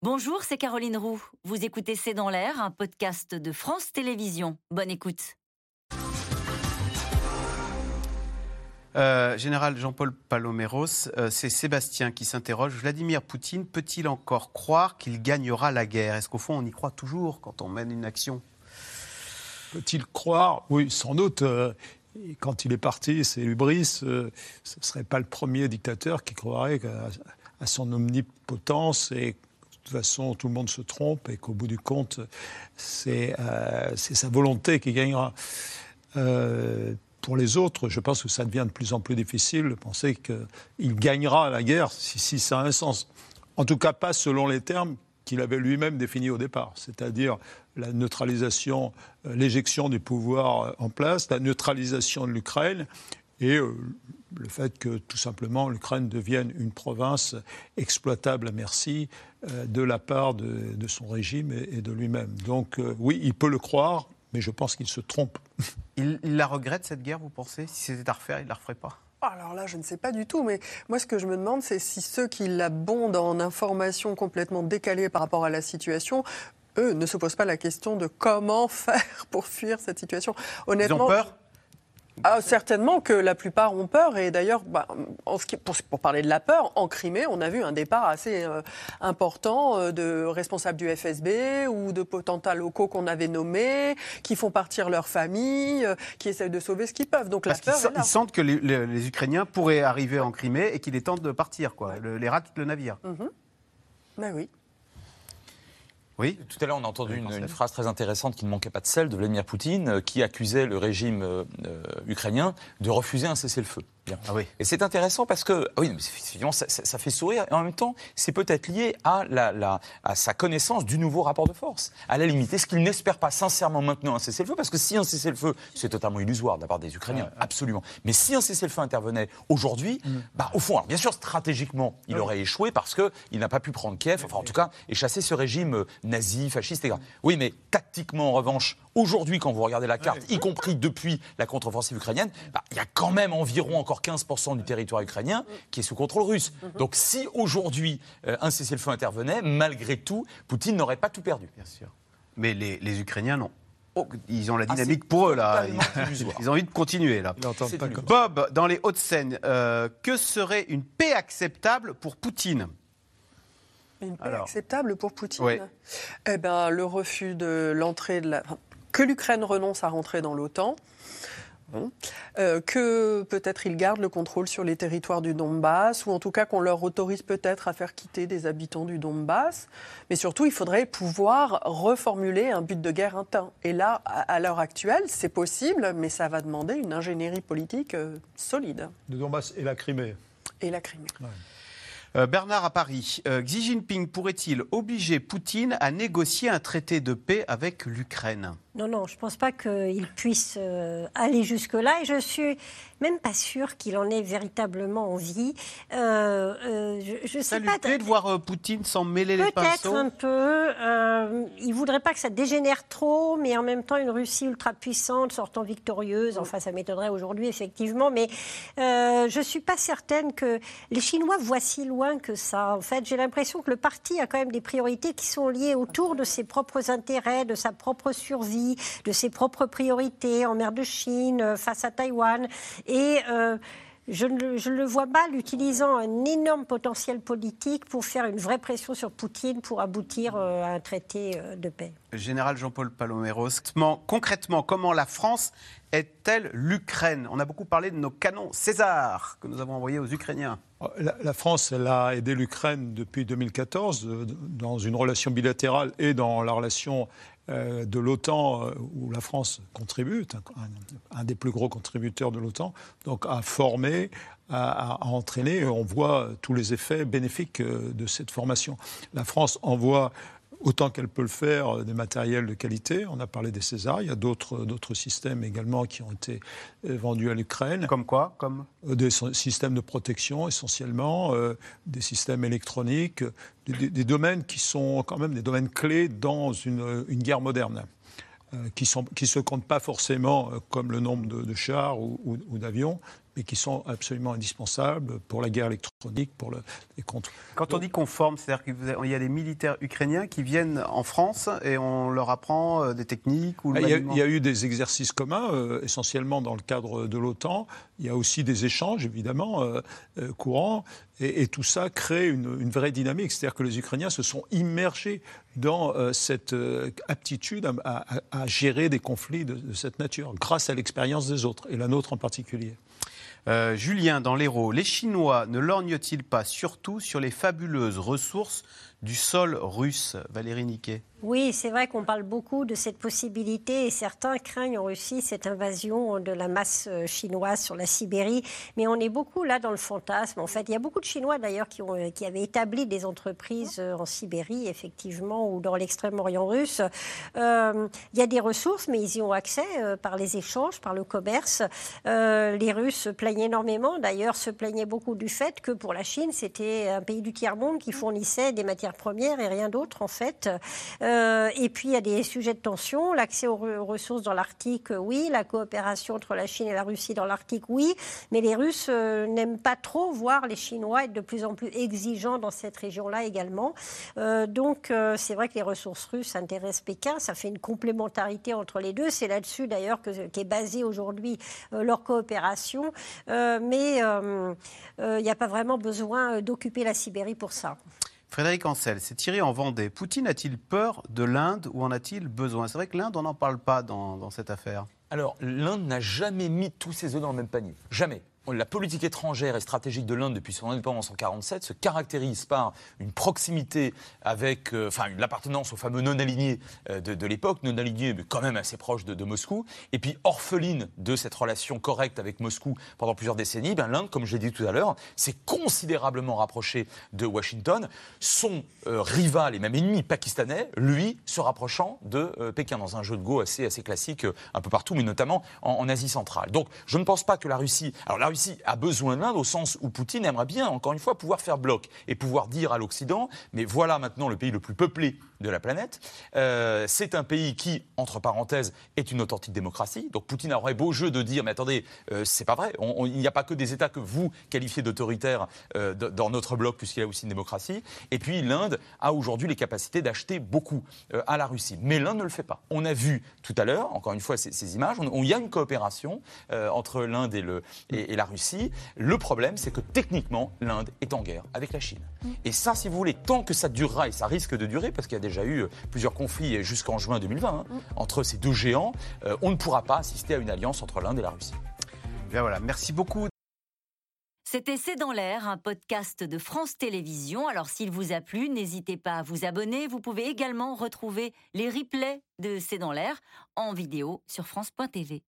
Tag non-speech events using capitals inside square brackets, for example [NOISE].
Bonjour, c'est Caroline Roux. Vous écoutez C'est dans l'air, un podcast de France Télévisions. Bonne écoute. Euh, Général Jean-Paul Paloméros, euh, c'est Sébastien qui s'interroge. Vladimir Poutine peut-il encore croire qu'il gagnera la guerre? Est-ce qu'au fond, on y croit toujours quand on mène une action? Peut-il croire? Oui, sans doute. Euh, quand il est parti, c'est Hubris, ce ne serait pas le premier dictateur qui croirait à, son omnipotence et toute façon, tout le monde se trompe et qu'au bout du compte, c'est euh, sa volonté qui gagnera. Euh, pour les autres, je pense que ça devient de plus en plus difficile de penser qu'il gagnera la guerre, si, ça a un sens. En tout cas, pas selon les termes qu'il avait lui-même définis au départ, c'est-à-dire la neutralisation, euh, l'éjection du pouvoir en place, la neutralisation de l'Ukraine et le fait que tout simplement l'Ukraine devienne une province exploitable à merci euh, de la part de, son régime et, de lui-même. Donc euh, oui, il peut le croire, mais je pense qu'il se trompe. [LAUGHS] Il, la regrette cette guerre, vous pensez? Si c'était à refaire, il ne la referait pas? Alors là, je ne sais pas du tout, mais moi, ce que je me demande, c'est si ceux qui l'abondent en informations complètement décalées par rapport à la situation, eux, ne se posent pas la question de comment [LAUGHS] faire pour fuir cette situation. Honnêtement, Ils ont peur? Ah, certainement que la plupart ont peur. Et d'ailleurs, bah, pour, parler de la peur, en Crimée, on a vu un départ assez euh, important euh, de responsables du FSB ou de potentats locaux qu'on avait nommés, qui font partir leur famille, euh, qui essayent de sauver ce qu'ils peuvent. Donc Parce la peur. Ils, sentent que les, Ukrainiens pourraient arriver en Crimée et qu'il est temps de partir. Quoi. les rats quittent le navire. Mm-hmm. Ben oui. Oui. Tout à l'heure, on a entendu une, phrase très intéressante qui ne manquait pas de celle de Vladimir Poutine, euh, qui accusait le régime euh, euh, ukrainien de refuser un cessez-le-feu. Ah oui. Et c'est intéressant parce que, ah oui, effectivement, ça, ça, fait sourire. Et en même temps, c'est peut-être lié à, la, la, à sa connaissance du nouveau rapport de force. À la limite, est-ce qu'il n'espère pas sincèrement maintenant un cessez-le-feu? Parce que si un cessez-le-feu, c'est totalement illusoire de la part des Ukrainiens, absolument. Mais si un cessez-le-feu intervenait aujourd'hui, mm. bah, au fond, bien sûr, stratégiquement, il aurait échoué parce qu'il n'a pas pu prendre Kiev, enfin en tout cas, et chasser ce régime euh, nazi, fasciste, etc. Oui, mais tactiquement, en revanche, aujourd'hui, quand vous regardez la carte, y compris depuis la contre-offensive ukrainienne, bah, il y a quand même environ encore 15% du territoire ukrainien qui est sous contrôle russe. Donc si aujourd'hui euh, un cessez-le-feu intervenait, malgré tout, Poutine n'aurait pas tout perdu. Bien sûr. Mais les, Ukrainiens non. ils ont la ah, dynamique pour eux là. [LAUGHS] Ils, ont envie de continuer là. Bob, dans les Hauts-de-Seine, euh, que serait une paix acceptable pour Poutine? Une paix acceptable pour Poutine? Eh ben, le refus de l'entrée de la, que l'Ukraine renonce à rentrer dans l'OTAN. Euh, que peut-être ils gardent le contrôle sur les territoires du Donbass, ou en tout cas qu'on leur autorise peut-être à faire quitter des habitants du Donbass. Mais surtout, il faudrait pouvoir reformuler un but de guerre interne. Et là, à, l'heure actuelle, c'est possible, mais ça va demander une ingénierie politique euh, solide. Le Donbass et la Crimée. Et la Crimée. Euh, Bernard à Paris, Xi Jinping pourrait-il obliger Poutine à négocier un traité de paix avec l'Ukraine? Non, non, je ne pense pas qu'il puisse euh, aller jusque-là et je suis même pas sûre qu'il en ait véritablement envie. Euh, euh, je, sais pas. de voir Poutine s'en mêler les pinceaux? Peut-être un peu. Il voudrait pas que ça dégénère trop, mais en même temps une Russie ultra puissante sortant victorieuse. Enfin, ça m'étonnerait aujourd'hui effectivement, mais je suis pas certaine que les Chinois voient si loin que ça. En fait, j'ai l'impression que le parti a quand même des priorités qui sont liées autour de ses propres intérêts, de sa propre survie de ses propres priorités en mer de Chine, euh, face à Taïwan. Et euh, je ne, le vois mal utilisant un énorme potentiel politique pour faire une vraie pression sur Poutine pour aboutir euh, à un traité de paix. Général Jean-Paul Paloméros, concrètement, comment la France est-elle l'Ukraine? On a beaucoup parlé de nos canons César que nous avons envoyés aux Ukrainiens. La, France, elle a aidé l'Ukraine depuis 2014 dans une relation bilatérale et dans la relation euh, de l'OTAN, euh, où la France contribue, un, des plus gros contributeurs de l'OTAN, donc à former, à, à, entraîner. On voit tous les effets bénéfiques euh, de cette formation. La France envoie autant qu'elle peut le faire, euh, des matériels de qualité. On a parlé des Césars. Il y a d'autres, d'autres systèmes également qui ont été euh, vendus à l'Ukraine. Comme quoi Comme euh, Des systèmes de protection essentiellement, des systèmes électroniques, des, domaines qui sont quand même des domaines clés dans une, une guerre moderne. qui ne qui se comptent pas forcément comme le nombre de, chars ou, ou d'avions, mais qui sont absolument indispensables pour la guerre électronique, pour le, les contre. Quand on dit qu'on forme, c'est-à-dire qu'il y a des militaires ukrainiens qui viennent en France et on leur apprend euh, des techniques ou il, y a, il y a eu des exercices communs, euh, essentiellement dans le cadre de l'OTAN. Il y a aussi des échanges, évidemment, euh, courants. Et, tout ça crée une, vraie dynamique. C'est-à-dire que les Ukrainiens se sont immergés dans cette aptitude à, gérer des conflits de cette nature, grâce à l'expérience des autres, et la nôtre en particulier. Euh, Julien, dans l'Hérault, les Chinois ne lorgnent-ils pas surtout sur les fabuleuses ressources du sol russe, Valérie Niquet oui, c'est vrai qu'on parle beaucoup de cette possibilité et certains craignent en Russie cette invasion de la masse euh, chinoise sur la Sibérie. Mais on est beaucoup là dans le fantasme. En fait, il y a beaucoup de Chinois d'ailleurs qui, ont, qui avaient établi des entreprises euh, en Sibérie, effectivement, ou dans l'extrême-orient russe. Euh, il y a des ressources, mais ils y ont accès par les échanges, par le commerce. les Russes se plaignent énormément, d'ailleurs, se plaignaient beaucoup du fait que pour la Chine, c'était un pays du tiers-monde qui fournissait des matières premières et rien d'autre, en fait. Euh, et puis, il y a des sujets de tension. L'accès aux ressources dans l'Arctique, oui. La coopération entre la Chine et la Russie dans l'Arctique, oui. Mais les Russes euh, n'aiment pas trop voir les Chinois être de plus en plus exigeants dans cette région-là également. Euh, donc, c'est vrai que les ressources russes intéressent Pékin. Ça fait une complémentarité entre les deux. C'est là-dessus, d'ailleurs, qu'est basée aujourd'hui leur coopération. mais il n'y a pas vraiment besoin d'occuper la Sibérie pour ça. Frédéric Ancel, c'est tiré en Vendée. Poutine a-t-il peur de l'Inde ou en a-t-il besoin? C'est vrai que l'Inde, on n'en parle pas dans, dans cette affaire. Alors, l'Inde n'a jamais mis tous ses œufs dans le même panier. Jamais la politique étrangère et stratégique de l'Inde depuis son indépendance en 1947 se caractérise par une proximité avec, euh, enfin, l'appartenance aux fameux non-alignés euh, de, l'époque, non-alignés mais quand même assez proches de, Moscou, et puis orpheline de cette relation correcte avec Moscou pendant plusieurs décennies, ben, l'Inde, comme je l'ai dit tout à l'heure, s'est considérablement rapprochée de Washington, son euh, rival et même ennemi pakistanais, lui, se rapprochant de Pékin dans un jeu de go assez, assez classique un peu partout, mais notamment en, en Asie centrale. Donc, je ne pense pas que la Russie, alors la Russie a besoin de l'Inde au sens où Poutine aimerait bien, encore une fois, pouvoir faire bloc et pouvoir dire à l'Occident, mais voilà maintenant le pays le plus peuplé de la planète. Euh, c'est un pays qui, entre parenthèses, est une authentique démocratie. Donc Poutine aurait beau jeu de dire, mais attendez, euh, c'est pas vrai. il n'y a pas que des États que vous qualifiez d'autoritaires euh, dans notre bloc, puisqu'il y a aussi une démocratie. Et puis l'Inde a aujourd'hui les capacités d'acheter beaucoup à la Russie. Mais l'Inde ne le fait pas. On a vu tout à l'heure, encore une fois, ces, images, il y a une coopération entre l'Inde et, et, et la Russie. Le problème, c'est que techniquement, l'Inde est en guerre avec la Chine. Mm. Et ça, si vous voulez, tant que ça durera, et ça risque de durer, parce qu'il y a déjà eu euh, plusieurs conflits jusqu'en juin 2020 hein, mm. entre ces deux géants, euh, on ne pourra pas assister à une alliance entre l'Inde et la Russie. Bien voilà, merci beaucoup. C'était C'est dans l'air, un podcast de France Télévisions. Alors s'il vous a plu, n'hésitez pas à vous abonner. Vous pouvez également retrouver les replays de C'est dans l'air en vidéo sur France.tv.